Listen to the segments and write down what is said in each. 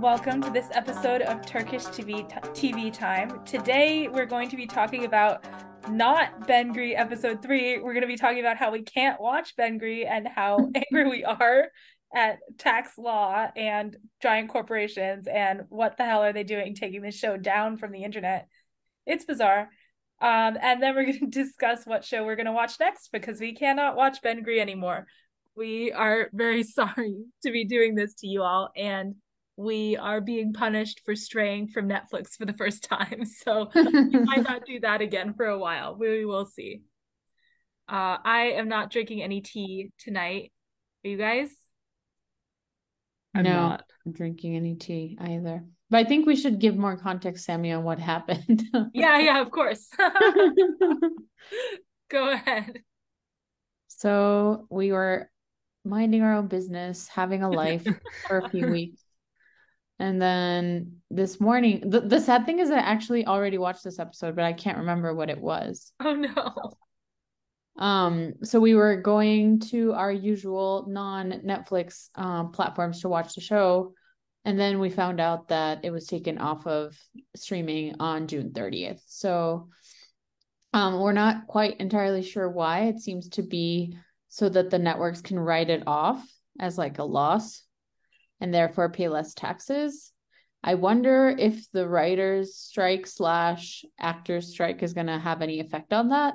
welcome to this episode of Turkish TV t- TV Time. Today we're going to be talking about not Ben Bengri episode 3. We're going to be talking about how we can't watch Ben Bengri and how angry we are at tax law and giant corporations and what the hell are they doing taking this show down from the internet. It's bizarre. Um, and then we're going to discuss what show we're going to watch next because we cannot watch Ben Bengri anymore. We are very sorry to be doing this to you all and we are being punished for straying from Netflix for the first time. So we might not do that again for a while. We will see. Uh, I am not drinking any tea tonight. Are you guys? I'm no, not drinking any tea either. But I think we should give more context, Sammy, on what happened. yeah, yeah, of course. Go ahead. So we were minding our own business, having a life for a few weeks. And then this morning, the, the sad thing is I actually already watched this episode, but I can't remember what it was. Oh no. Um, so we were going to our usual non-Netflix um, platforms to watch the show. And then we found out that it was taken off of streaming on June 30th. So um, we're not quite entirely sure why. It seems to be so that the networks can write it off as like a loss and therefore pay less taxes. I wonder if the writers' strike slash actors' strike is going to have any effect on that.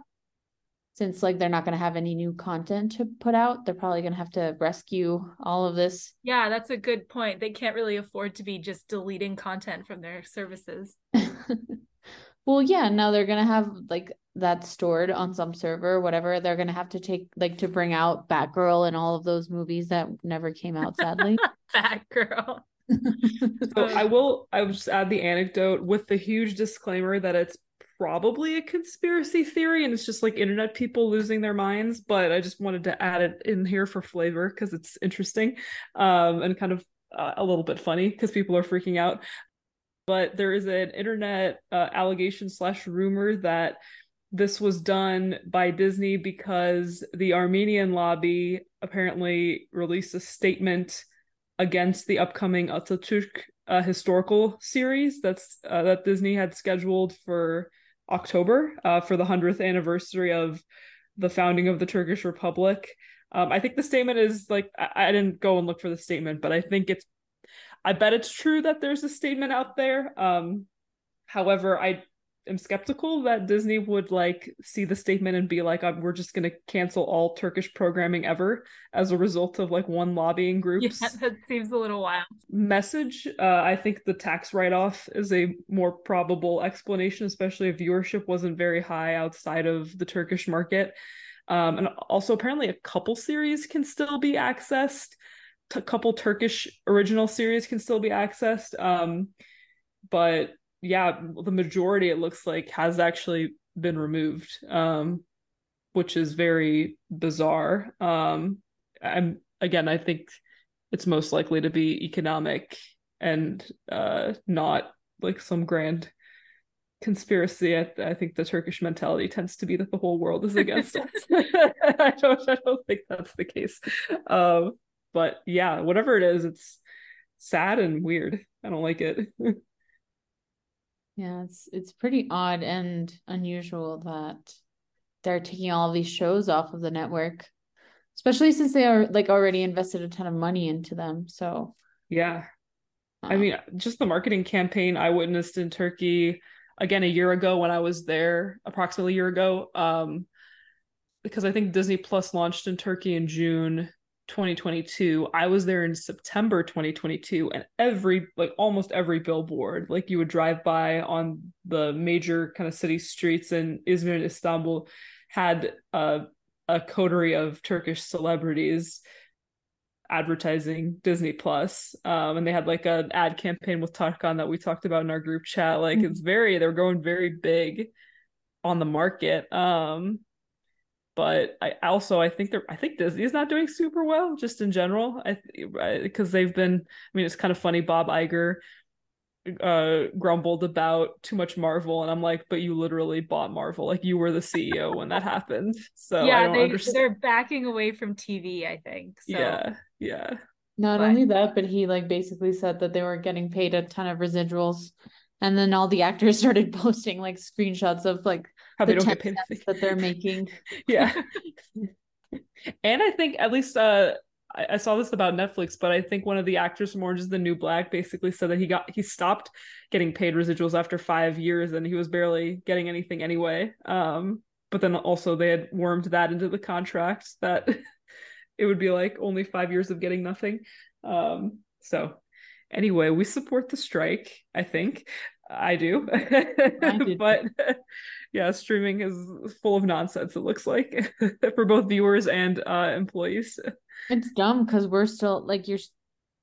Since like they're not going to have any new content to put out, they're probably going to have to rescue all of this. Yeah, that's a good point. They can't really afford to be just deleting content from their services. well, yeah, now they're going to have like that stored on some server, whatever. They're going to have to take like to bring out Batgirl and all of those movies that never came out, sadly. Batgirl. so I will I will just add the anecdote with the huge disclaimer that it's probably a conspiracy theory and it's just like internet people losing their minds but i just wanted to add it in here for flavor because it's interesting um, and kind of uh, a little bit funny because people are freaking out but there is an internet uh, allegation slash rumor that this was done by disney because the armenian lobby apparently released a statement against the upcoming Ataturk uh, historical series that's uh, that Disney had scheduled for October uh, for the hundredth anniversary of the founding of the Turkish Republic. Um, I think the statement is like I-, I didn't go and look for the statement, but I think it's I bet it's true that there's a statement out there. Um, however, I am skeptical that Disney would like see the statement and be like, we're just going to cancel all Turkish programming ever as a result of like one lobbying group's yeah, that seems a little wild message. Uh, I think the tax write off is a more probable explanation, especially if viewership wasn't very high outside of the Turkish market. Um, and also, apparently, a couple series can still be accessed. A couple Turkish original series can still be accessed. Um, but yeah, the majority it looks like has actually been removed, um, which is very bizarre. Um, and again, I think it's most likely to be economic and uh, not like some grand conspiracy. I, I, think the Turkish mentality tends to be that the whole world is against us. I don't, I don't think that's the case. Um, but yeah, whatever it is, it's sad and weird. I don't like it. Yeah, it's it's pretty odd and unusual that they're taking all these shows off of the network, especially since they are like already invested a ton of money into them. So yeah, um, I mean, just the marketing campaign I witnessed in Turkey again a year ago when I was there, approximately a year ago. Um, because I think Disney Plus launched in Turkey in June 2022 i was there in september 2022 and every like almost every billboard like you would drive by on the major kind of city streets in izmir and istanbul had a, a coterie of turkish celebrities advertising disney plus um, and they had like an ad campaign with tarkan that we talked about in our group chat like mm-hmm. it's very they're going very big on the market um but I also I think they're I think Disney's not doing super well just in general. I because they've been I mean it's kind of funny Bob Iger uh grumbled about too much Marvel and I'm like but you literally bought Marvel like you were the CEO when that happened. So Yeah, they understand. they're backing away from TV, I think. So. Yeah. Yeah. Not But- only that, but he like basically said that they were getting paid a ton of residuals. And then all the actors started posting like screenshots of like They don't get paid. cents that they're making. yeah. and I think at least uh I, I saw this about Netflix, but I think one of the actors from Orange is the New Black basically said that he got he stopped getting paid residuals after five years and he was barely getting anything anyway. Um, but then also they had wormed that into the contract that it would be like only five years of getting nothing. Um, so anyway, we support the strike, I think. I do. do. but yeah, streaming is full of nonsense, it looks like, for both viewers and uh employees. It's dumb because we're still like you're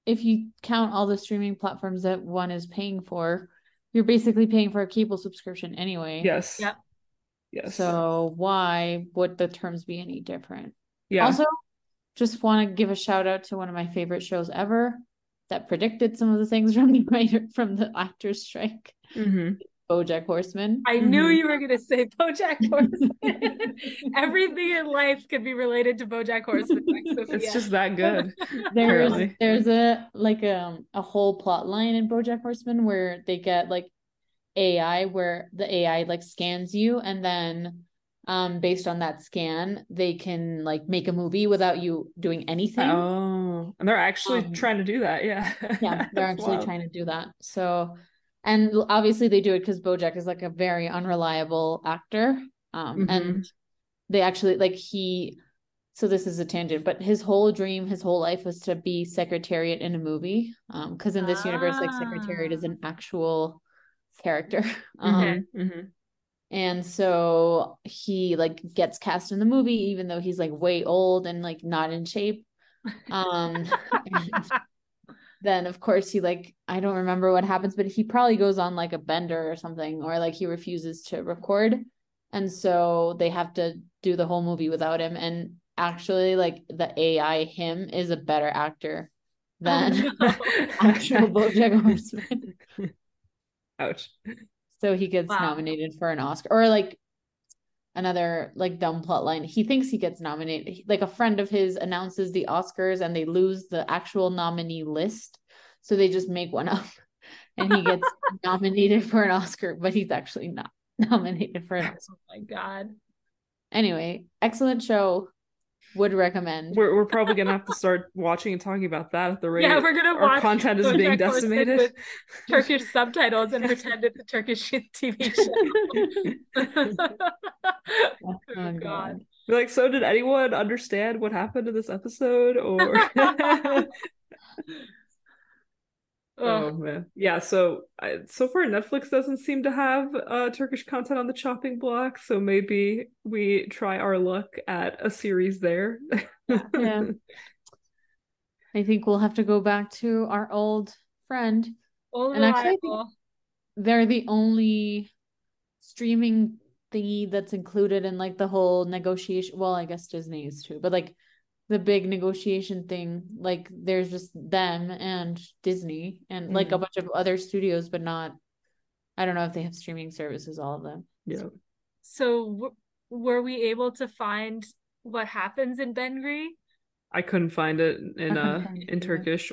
if you count all the streaming platforms that one is paying for, you're basically paying for a cable subscription anyway. Yes. Yep. Yes. So why would the terms be any different? yeah. Also, just want to give a shout out to one of my favorite shows ever that predicted some of the things from the writer from the actors strike. Mhm. BoJack Horseman. I knew Mhm. you were gonna say BoJack Horseman. Everything in life could be related to BoJack Horseman. by It's just that good. there's apparently. there's a like um a whole plot line in BoJack Horseman where they get like AI where the AI like scans you and then um based on that scan they can like make a movie without you doing anything. Oh, and they're actually Um, trying to do that. Yeah. yeah, they're actually wild. trying to do that. So and obviously they do it because Bojack is like a very unreliable actor. Um Mhm. and they actually like he so this is a tangent, but his whole dream, his whole life was to be Secretariat in a movie. Um, because in this universe, like Secretariat is Ah. an actual character. Um Mhm, mhm. and so he like gets cast in the movie even though he's like way old and like not in shape. Um then of course he like I don't remember what happens, but he probably goes on like a bender or something, or like he refuses to record. And so they have to do the whole movie without him. And actually, like the AI him is a better actor than Oh, actual Bojack Horseman. Ouch. So he gets Wow. nominated for an Oscar or like another like dumb plot line. He thinks he gets nominated. He- Like a friend of his announces the Oscars and they lose the actual nominee list. So they just make one up and he gets nominated for an Oscar, but he's actually not nominated for an Oscar. Oh my god. Anyway, excellent show. Would recommend. We're we're probably gonna have to start watching and talking about that at the rate Yeah, we're gonna our watch content is being decimated. Turkish subtitles and pretend it's a Turkish TV show. Oh, oh god. Be like, so did anyone understand what happened in this episode? Or oh man, yeah. So I, so far, Netflix doesn't seem to have uh, Turkish content on the chopping block. So maybe we try our luck at a series there. Yeah. I think we'll have to go back to our old friend. Old And actually, They're the only streaming thingy that's included in like the whole negotiation. Well, I guess Disney is too, but like the big negotiation thing, like there's just them and Disney and like a Mhm. bunch of other studios, but not. I don't know if they have streaming services, all of them. yeah. So w- were we able to find what happens in ben Bengri? I couldn't find it in uh in. Turkish.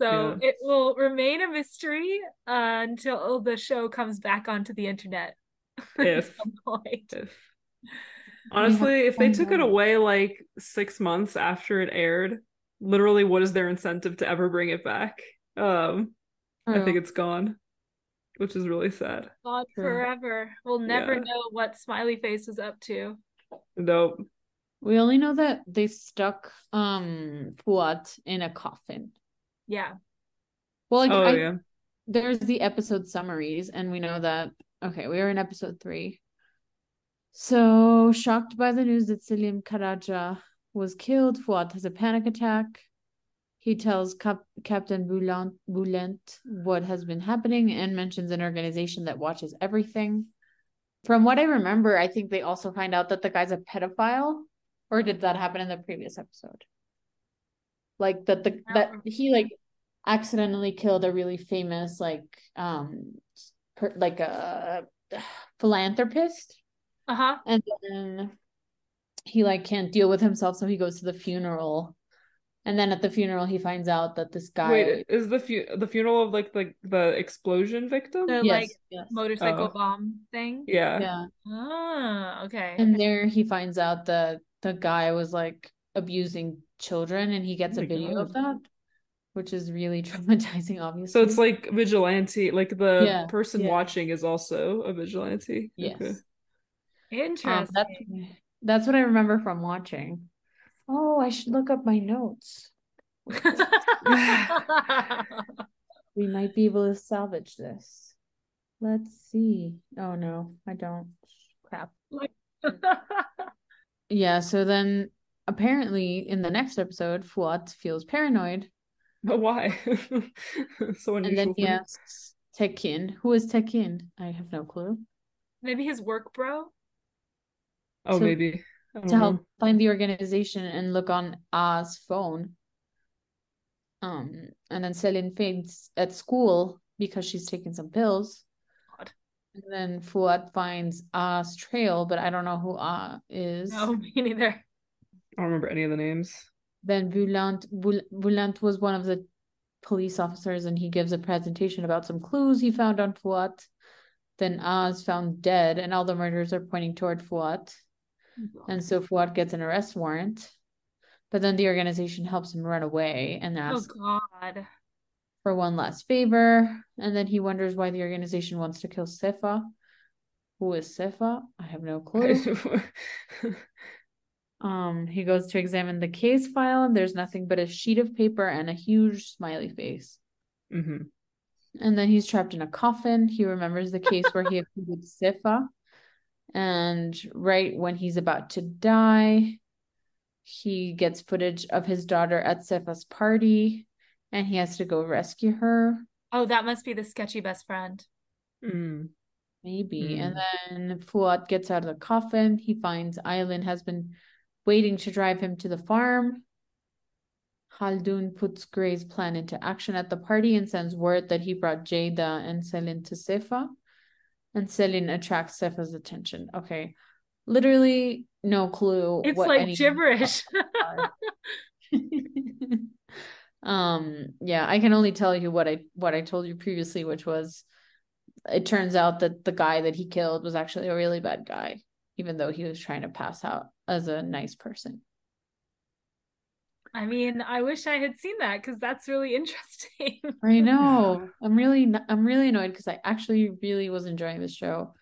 So Yeah. it will remain a mystery uh, until the show comes back onto the internet at some point. if honestly, if they took it away like six months after it aired, literally, what is their incentive to ever bring it back? Um, I think it's gone, which is really sad. Not True. forever. We'll never Yeah. know what Smiley Face was up to. Nope. We only know that they stuck um Fuat in a coffin. Yeah. Well, like oh I, yeah. there's the episode summaries, and we know that okay, we are in episode three. So shocked by the news that Selim Karaja was killed, Fuat has a panic attack. He tells Cap- Captain Bülent, Bülent what has been happening and mentions an organization that watches everything. From what I remember, I think they also find out that the guy's a pedophile, or did that happen in the previous episode? Like that the that he like accidentally killed a really famous like um per, like a philanthropist Uh-huh. and then he like can't deal with himself so he goes to the funeral And then at the funeral, he finds out that this guy. Wait, is the fu- the funeral of like the the explosion victim? The yes, like yes. motorcycle Oh. bomb thing. yeah. yeah. Ah, okay. And there he finds out that the guy was like abusing children and he gets Oh a my video of that, which is really traumatizing, obviously. So it's like vigilante. Like the Yeah, person yeah. watching is also a vigilante. yes. Okay. Um, Interesting. that's, that's what I remember from watching. Oh, I should look up my notes. We might be able to salvage this. Let's see. Oh no, I don't. Crap. Yeah, so then apparently in the next episode, Fuat feels paranoid But why? so unusual. and then he asks Tekin. Who is Tekin? I have no clue. Maybe his work bro. Oh, to- maybe. I don't To help know. find the organization and look on A's phone. Um, and then Selin faints at school because she's taking some pills. God. And then Fuat finds A's trail, but I don't know who A is. No, me neither. I don't remember any of the names. Then Bülent, Bülent was one of the police officers and he gives a presentation about some clues he found on Fuat. Then A is found dead and all the murders are pointing toward Fuat. And so Fuat gets an arrest warrant. But then the organization helps him run away and Oh asks God. for one last favor. And then he wonders why the organization wants to kill Sefa. Who is Sefa? I have no clue. Um, he goes to examine the case file, and there's nothing but a sheet of paper and a huge smiley face. hmm And then he's trapped in a coffin. He remembers the case where he accused Sifa. And right when he's about to die, he gets footage of his daughter at Sifa's party, and he has to go rescue her. Oh, that must be the sketchy best friend. Mm. Maybe. And then Fuat gets out of the coffin. He finds Aylin has been waiting to drive him to the farm. Khaldun puts Gray's plan into action at the party and sends word that he brought Jada and Selin to Sefa. And Selin attracts Sefa's attention. Okay. Literally no clue. It's like gibberish. um yeah i can only tell you what i what i told you previously which was it turns out that the guy that he killed was actually a really bad guy even though he was trying to pass out as a nice person I mean, I wish I had seen that because that's really interesting. i know i'm really I'm really annoyed because i actually really was enjoying this show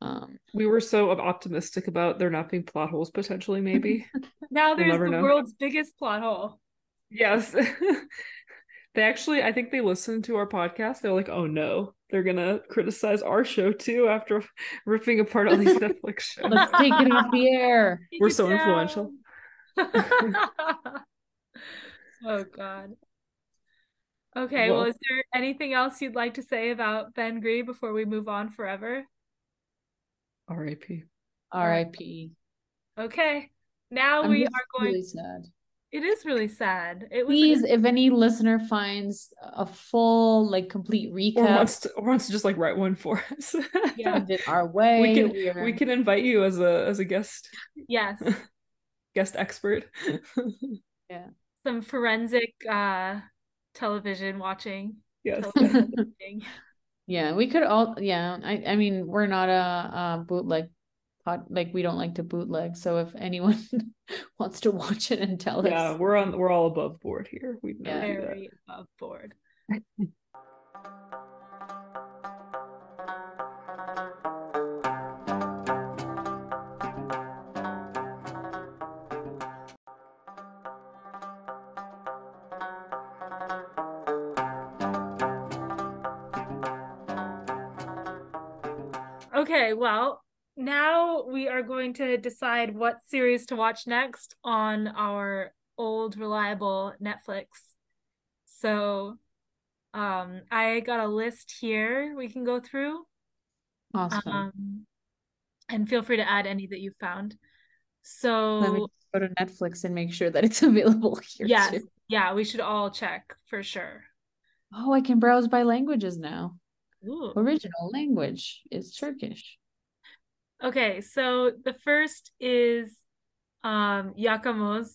um We were so optimistic about there not being plot holes potentially, maybe. now We'll there's the know. world's biggest plot hole. yes. they actually, I think they listened to our podcast. They're like, oh no, they're gonna criticize our show too after ripping apart all these Netflix shows. let's take it off the air We're it so influential. Down. oh God. Okay, well, Well- is there anything else you'd like to say about Ben Gri before we move on forever? R.I.P. rip Okay. Now I'm we are going really sad it is really sad. It was please if any listener finds a full like complete Or recap wants to, or wants to just like write one for us. Yeah. send our way we can We are- we can invite you as a as a guest yes. guest expert. Yeah. Some forensic uh television watching. yes. television. Yeah, we could all. Yeah, I. I mean, we're not a, a bootleg pod. Like we don't like to bootleg. So if anyone wants to watch it and tell Yeah, us, we're on we're all above board here. We've never Yeah. Very above board. Okay, well, now we are going to decide what series to watch next on our old reliable Netflix. So, um, I got a list here we can go through. awesome. Um, and feel free to add any that you found. So Let me go to Netflix and make sure that it's available here yes, too. yeah, we should all check for sure. Oh, I can browse by languages now. Ooh. Original language is Turkish. Okay, so the first is um Yakamoz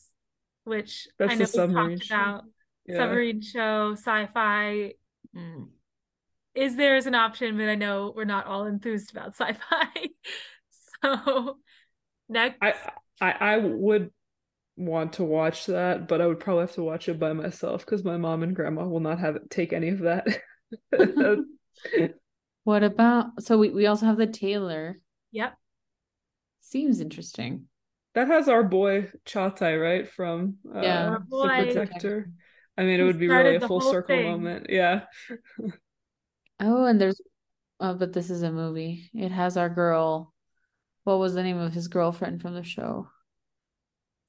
which That's I know we submarine talked show. about. Yeah. Submarine show, sci-fi Mm. is there as an option, but I know we're not all enthused about sci-fi. so next, I I I would want to watch that, but I would probably have to watch it by myself because my mom and grandma will not have it take any of that. What about so we, we also have the tailor. yep, Seems interesting. that has our boy Çağatay, right? From uh, Yeah. The boy. Protector. I mean, it would be really a full circle thing. moment. Yeah. Oh, and there's oh, but this is a movie. It has our girl. What was the name of his girlfriend from the show?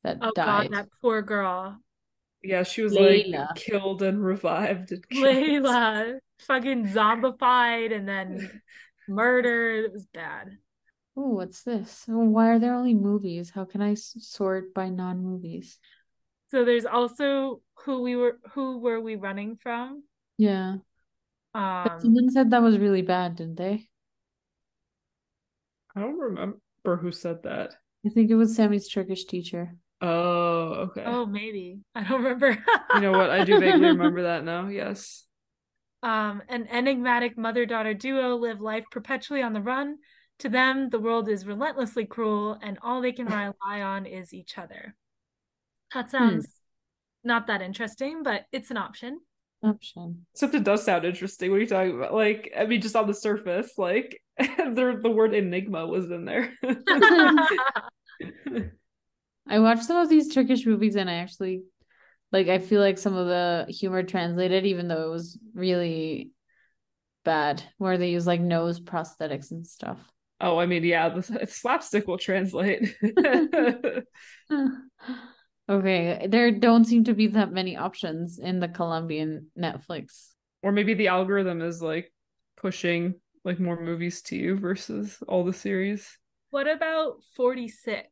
That oh died. god, that poor girl, Yeah, she was Layla. like killed and revived. And killed. Layla, fucking zombified and then murdered. It was bad. Oh, what's this? Why are there only movies? How can I sort by non-movies? So there's also who we were, who were we running from? Yeah. But Um, someone said that was really bad, didn't they? I don't remember who said that. I think it was Sammy's Turkish teacher. Oh, okay. oh maybe I don't remember. You know what? I do vaguely remember that now. Yes. Um, an enigmatic mother-daughter duo live life perpetually on the run. To them, the world is relentlessly cruel, and all they can rely on is each other. That sounds not that interesting, but it's an option. Option. Except it does sound interesting. What are you talking about? Like, I mean, just on the surface, like the the word enigma was in there. I watched some of these Turkish movies and I actually like I feel like some of the humor translated even though it was really bad where they use like nose prosthetics and stuff. oh, I mean, yeah, the slapstick will translate. Okay, there don't seem to be that many options in the Colombian Netflix. or maybe the algorithm is like pushing like more movies to you versus all the series. what about 46?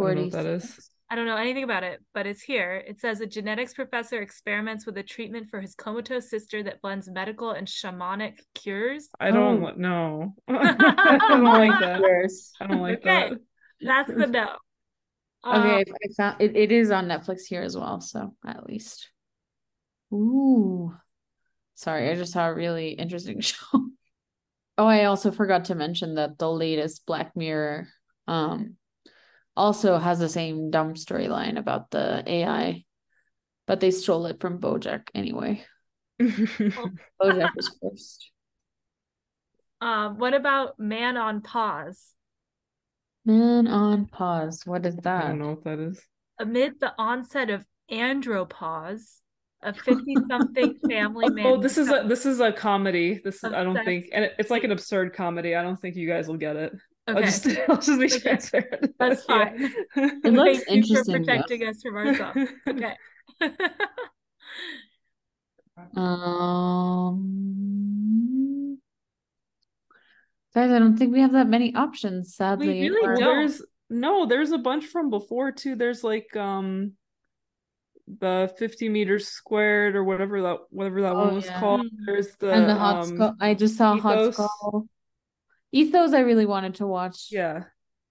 I don't know what that 46. is. I don't know anything about it, but it's here. It says a genetics professor experiments with a treatment for his comatose sister that blends medical and shamanic cures. I don't Oh. know. I don't like that. Worse. I don't like Okay. that. That's the no. Um, Okay, I found it, it is on Netflix here as well, so at least. Ooh. Sorry, I just saw a really interesting show. Oh, I also forgot to mention that the latest Black Mirror um also has the same dumb storyline about the AI, but they stole it from BoJack anyway. BoJack was first. Um, what about Man on Pause? Man on pause. What is that? I don't know what that is. Amid the onset of andropause, a 50-something family man. Oh, this is a this is a comedy. This is I don't think, and it- it's like an absurd comedy. I don't think you guys will get it. I'll okay. just I'll just be Okay. transparent. That's Yeah. fine. It looks Thank you interesting, for though. protecting us from ourselves. Okay. Um, guys, I don't think we have that many options, sadly. really Or- don't. there's no, there's a bunch from before too. There's like um the 50 meters squared or whatever that whatever that Oh, one was yeah. called. There's the and the hot um skull. I just saw hot Ethos. skull. Ethos, I really wanted to watch. yeah.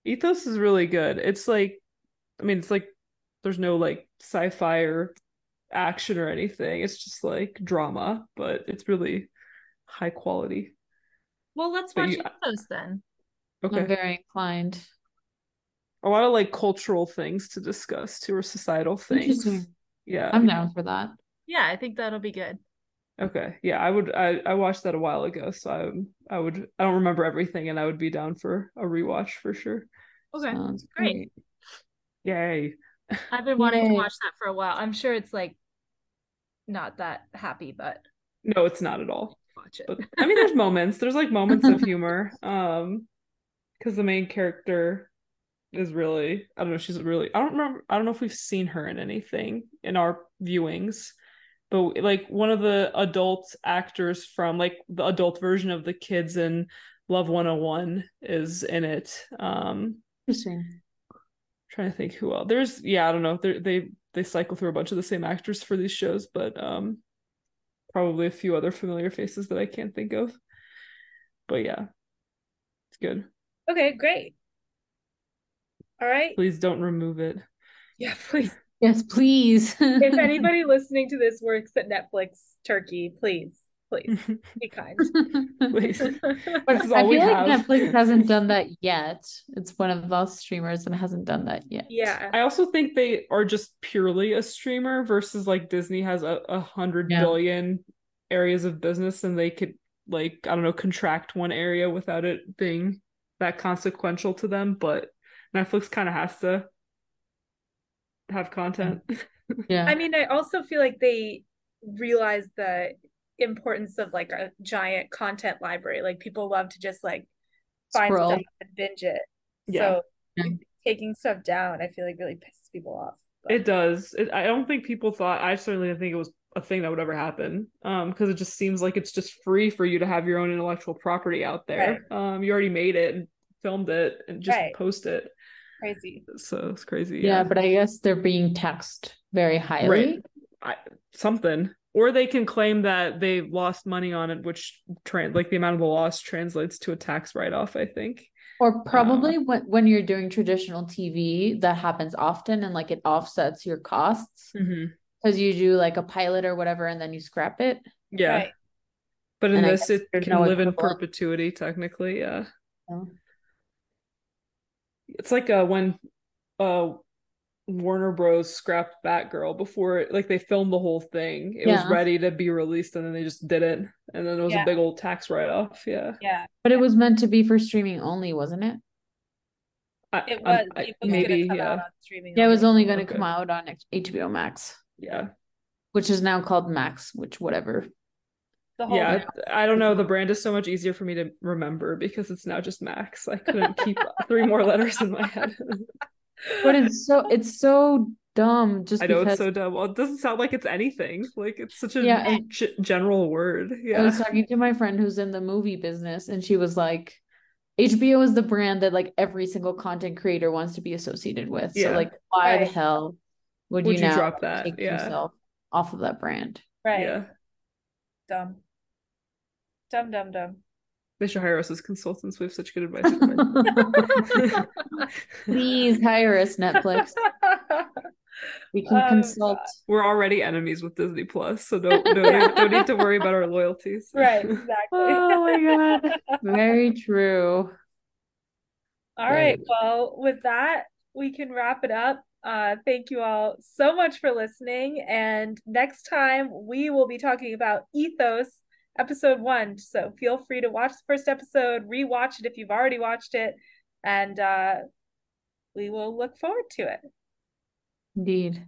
Ethos is really good. It's like I mean it's like there's no like sci-fi or action or anything. It's just like drama, but it's really high quality. well, let's But watch you- Ethos then. Okay. I'm very inclined. a lot of like cultural things to discuss too or societal things. Yeah. I'm down for that. Yeah, I think that'll be good. Okay. Yeah, I would I I watched that a while ago, so I I would I don't remember everything and I would be down for a rewatch for sure. Okay. Sounds great. Yay. I've been wanting to watch that for a while. I'm sure it's like not that happy, but No, it's not at all. watch it. But I mean there's moments. There's like moments of humor. Um because the main character is really I don't know, she's really I don't remember I don't know if we've seen her in anything in our viewings. But like one of the adult actors from like the adult version of the kids in Love 101 is in it. Um Interesting. trying to think who else. There's yeah, I don't know. They they they cycle through a bunch of the same actors for these shows, but um probably a few other familiar faces that I can't think of. But yeah. It's good. Okay, great. All right. Please don't remove it. Yeah, please. Yes, please. if anybody listening to this works at Netflix Turkey, please, please be kind. Please. But This is I all we feel like have. Netflix hasn't done that yet. It's one of those streamers and hasn't done that yet. yeah. I also think they are just purely a streamer versus like Disney has a, a hundred Yeah. billion areas of business and they could like I don't know contract one area without it being that consequential to them, but Netflix kind of has to have content. Yeah. I mean, I also feel like they realize the importance of like a giant content library. Like people love to just like find Scroll. stuff and binge it. Yeah. So Yeah. taking stuff down, I feel like really pisses people off. But- It does. It, I don't think people thought. I certainly didn't think it was a thing that would ever happen. Um, because it just seems like it's just free for you to have your own intellectual property out there. Um, you already made it and filmed it and just Right. post it. Crazy. So it's crazy. yeah, but I guess they're being taxed very highly. Right. I, something. Or they can claim that they lost money on it, which tran like the amount of the loss translates to a tax write off. I think. Or probably when when you're doing traditional TV, that happens often and like it offsets your costs Mm-hmm. because you do like a pilot or whatever and then you scrap it. Yeah. Right. But in And this, it can no live in perpetuity, technically. Yeah. Oh. It's like uh, when uh, Warner Bros. scrapped Batgirl before, it, like they filmed the whole thing. It was ready to be released, and then they just did it, and then it was Yeah. a big old tax write off. Yeah. Yeah. But it was meant to be for streaming only, wasn't it? I, It was. I- it was maybe. gonna out Yeah. on streaming. Yeah, it was only. only going to Okay. come out on HBO Max, Yeah. which is now called Max, which whatever. The whole Yeah, I don't know. The brand is so much easier for me to remember because it's now just Max. I couldn't keep three more letters in my head. But it's so it's so dumb just I know because it's so dumb. Well, it doesn't sound like it's anything. Like it's such a Yeah, g- general word. yeah I was talking to my friend who's in the movie business, and she was like, HBO is the brand that like every single content creator wants to be associated with. So like, why Right. the hell would, Would you you now drop that? take Yeah. yourself off of that brand? right. Yeah. Dumb. Dumb. Dumb. Dumb. They should hire us as consultants. We have such good advice. Please hire us, Netflix. We can Oh, consult. We're already enemies with Disney Plus, so don't don't, need, don't need to worry about our loyalties. right. Exactly. Oh my god. Very true. All right. Well, with that, we can wrap it up. Uh, thank you all so much for listening. And next time, we will be talking about Ethos, episode one. So feel free to watch the first episode, rewatch it if you've already watched it, and uh, we will look forward to it. Indeed.